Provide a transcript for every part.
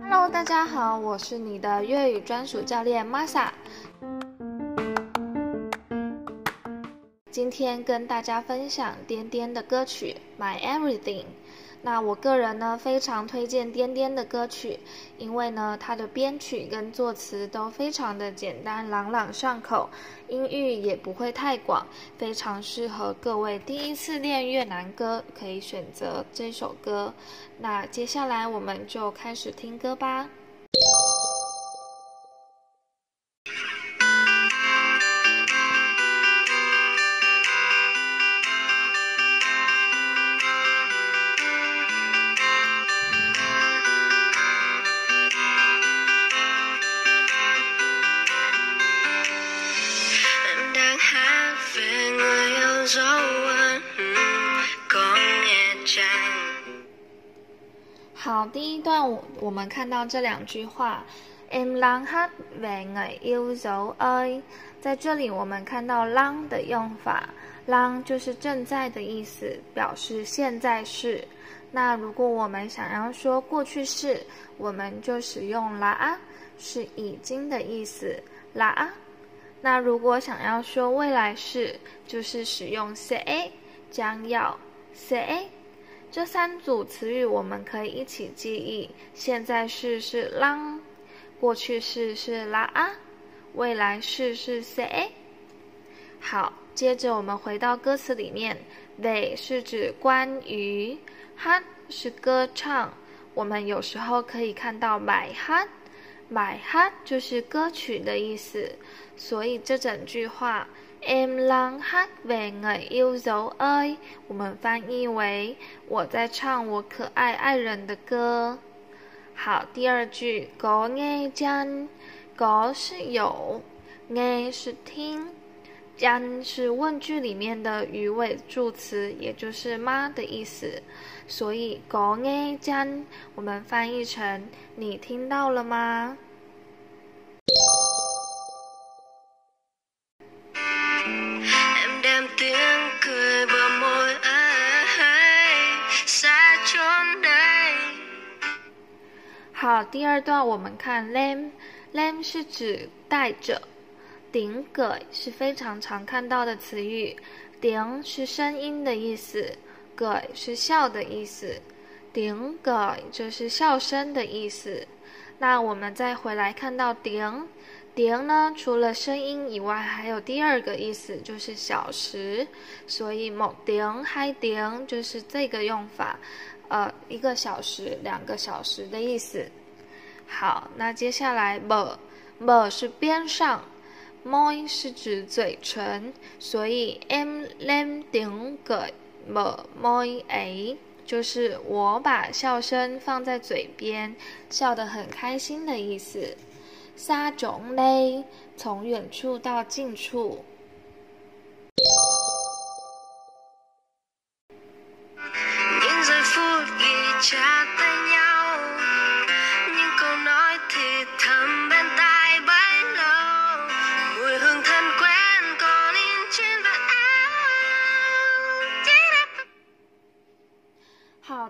Hello，大家好，我是你的粤语专属教练 Masa。今天跟大家分享颠颠的歌曲《My Everything》。那我个人呢非常推荐颠颠的歌曲，因为呢它的编曲跟作词都非常的简单朗朗上口，音域也不会太广，非常适合各位第一次练越南歌可以选择这首歌。那接下来我们就开始听歌吧。好，第一段我我们看到这两句话，em lang hát về ngày yêu dấu ơi，在这里我们看到 lang 的用法，lang 就是正在的意思，表示现在式。那如果我们想要说过去式，我们就使用 la 是已经的意思，la。那如果想要说未来式，就是使用 sẽ，将要 sẽ。这三组词语我们可以一起记忆：现在式是 lang，过去式是 la 未来式是 say。好，接着我们回到歌词里面，they 是指关于，hát 是歌唱。我们有时候可以看到 my 买哈就是歌曲的意思，所以这整句话 em lang hát về người yêu dấu ơi，我们翻译为我在唱我可爱爱人的歌。好，第二句 go nghe chan go 是有，nghe 是听，chan 是问句里面的语尾助词，也就是妈的意思。所以，có nghe chăng？我们翻译成你听到了吗？好，第二段我们看 lam，lam 是指带着，顶葛是非常常看到的词语，顶是声音的意思，葛是笑的意思，顶葛就是笑声的意思。那我们再回来看到顶，顶呢，除了声音以外，还有第二个意思就是小时，所以某顶嗨顶就是这个用法。呃，一个小时、两个小时的意思。好，那接下来，m，m 是边上，moi 是指嘴唇，所以 em lem 顶个 m moi a 就是我把笑声放在嘴边，笑得很开心的意思。沙种嘞，从远处到近处。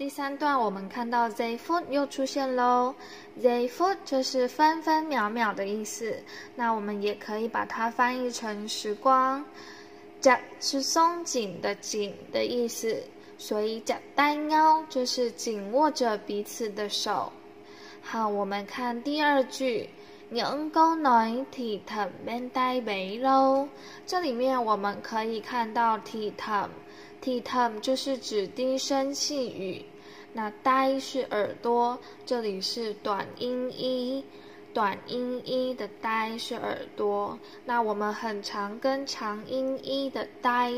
第三段我们看到 z foot 又出现喽。z foot 就是分分秒秒的意思，那我们也可以把它翻译成时光。夹是松紧的紧的意思。所以讲单腰就是紧握着彼此的手。好，我们看第二句，những câu nói thì thầm bên tai bé lâu。这里面我们可以看到 thì thầm，thì thầm 就是指低声细语。那呆是耳朵，这里是短音一，短音一的呆是耳朵。那我们很常跟长音一的呆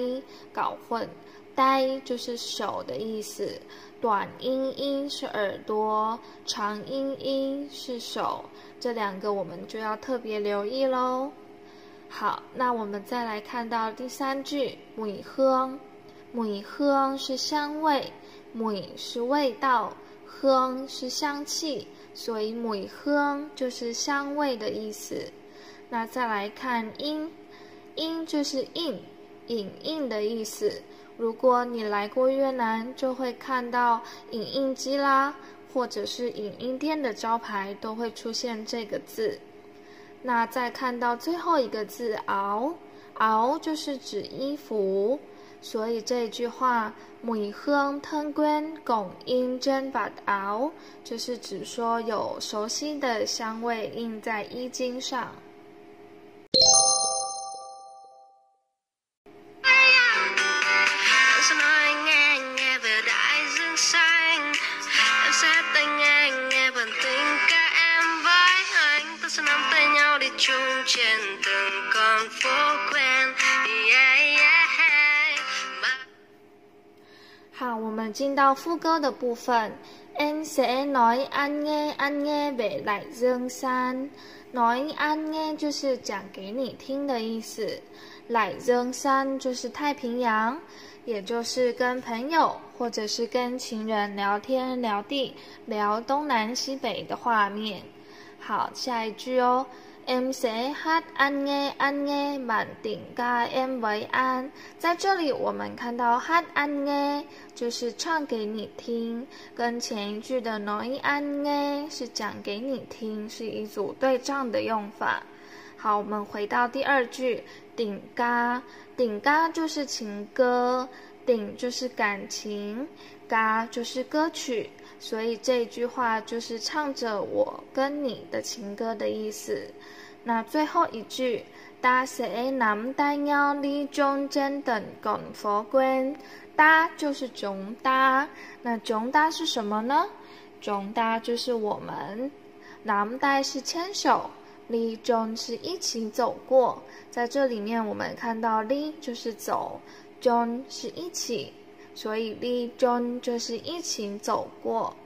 搞混。呆就是手的意思，短音音是耳朵，长音音是手，这两个我们就要特别留意喽。好，那我们再来看到第三句，母香，母香是香味，母是味道，香是香气，所以母香就是香味的意思。那再来看音，音就是印，影印的意思。如果你来过越南，就会看到影印机啦，或者是影印店的招牌都会出现这个字。那再看到最后一个字“熬”，“熬”就是指衣服，所以这句话“每香吞关拱印真把熬”，就是指说有熟悉的香味印在衣襟上。进到副歌的部分。N 写 ni ang ang 北来 zeng 三 ni ang 就是讲给你听的意思。来 zeng 三就是太平洋也就是跟朋友或者是跟情人聊天聊地聊东南西北的画面。好下一句哦。Em sẽ hát an nghe an nghe bản tình ca em với anh。在这里，我们看到 hát an nghe 就是唱给你听，跟前一句的 nói an nghe 是讲给你听，是一组对仗的用法。好，我们回到第二句，顶嘎顶嘎就是情歌，顶就是感情，嘎就是歌曲，所以这句话就是唱着我跟你的情歌的意思。那最后一句，大写南大鸟里中间等拱佛观，搭就是中搭，那中搭是什么呢？中搭就是我们，南带是牵手，里中是一起走过，在这里面我们看到里就是走，中是一起，所以里中就是一起走过，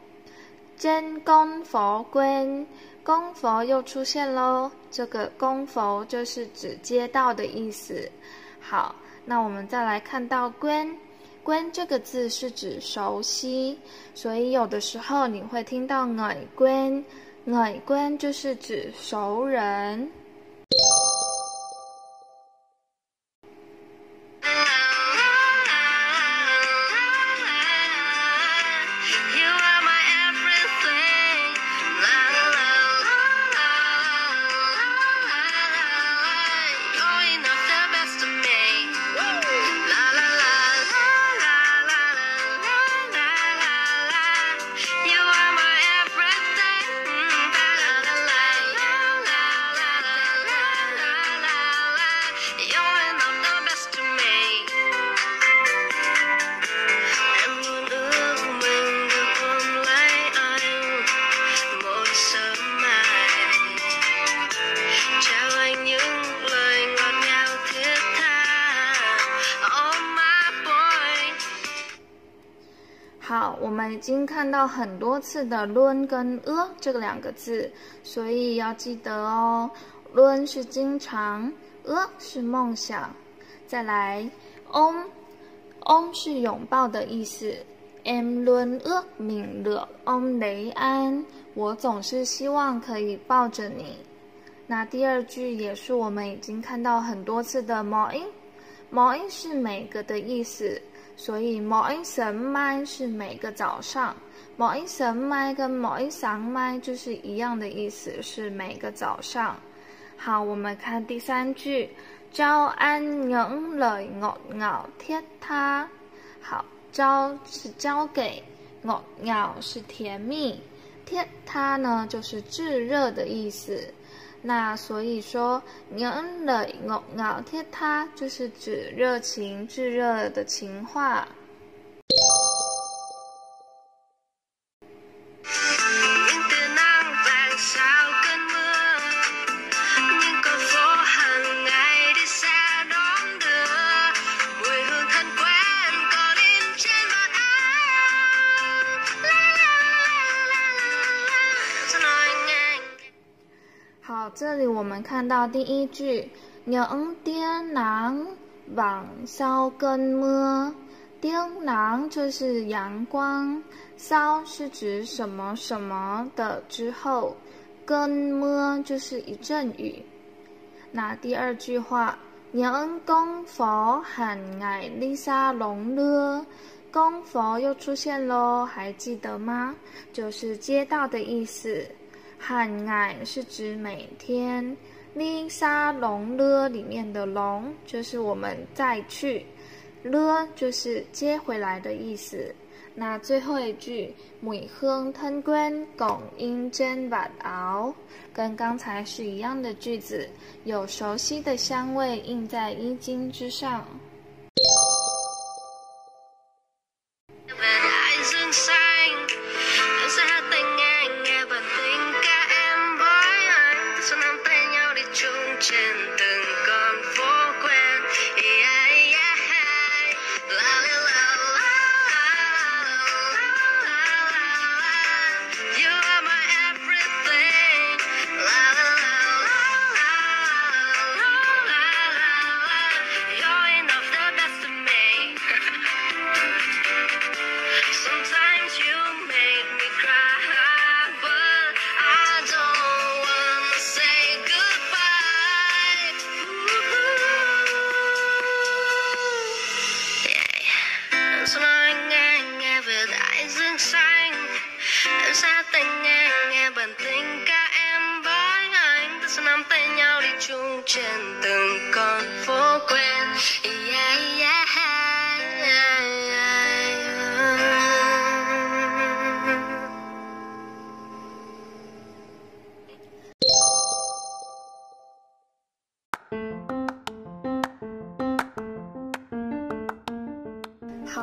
真功佛观。功佛又出现喽，这个功佛就是指街道的意思。好，那我们再来看到“观，观”这个字是指熟悉，所以有的时候你会听到“矮关”，“矮关”就是指熟人。已经看到很多次的伦跟呃这个两个字，所以要记得哦。伦是经常呃是梦想。再来，“om”，“om” 是拥抱的意思。“em luôn ước mình được ôm lấy anh”，我总是希望可以抱着你。那第二句也是我们已经看到很多次的 “morning”，“morning” 是每个的意思。所以某一神麦是每个早上，某一神麦跟某一 sáng 麦就是一样的意思，是每个早上。好，我们看第三句，招安 những lời ngọt ngào thiết tha。好，招是交给，ngọt ngào 是甜蜜贴他呢就是炙热的意思。那所以说，恩的咬咬贴他就是指热情炙热的情话。好这里我们看到第一句，những tia nắng vàng sau cơn mưa，tia nắng 就是阳光，sau 是指什么什么的之后，cơn mưa 就是一阵雨。那第二句话 những con phố hàng ngày đi xa lồng lưa。公佛又出现喽，还记得吗？就是街道的意思。汉爱是指每天。丽莎龙了里面的龙就是我们再去，了就是接回来的意思。那最后一句，每香吞官拱音真把熬，跟刚才是一样的句子，有熟悉的香味印在衣襟之上。好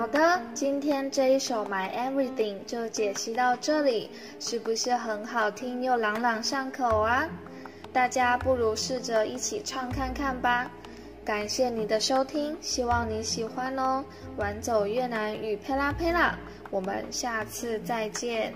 的，今天这一首《My Everything》就解析到这里，是不是很好听又朗朗上口啊？大家不如试着一起唱看看吧。感谢你的收听，希望你喜欢哦。玩走越南语，佩拉佩拉，我们下次再见。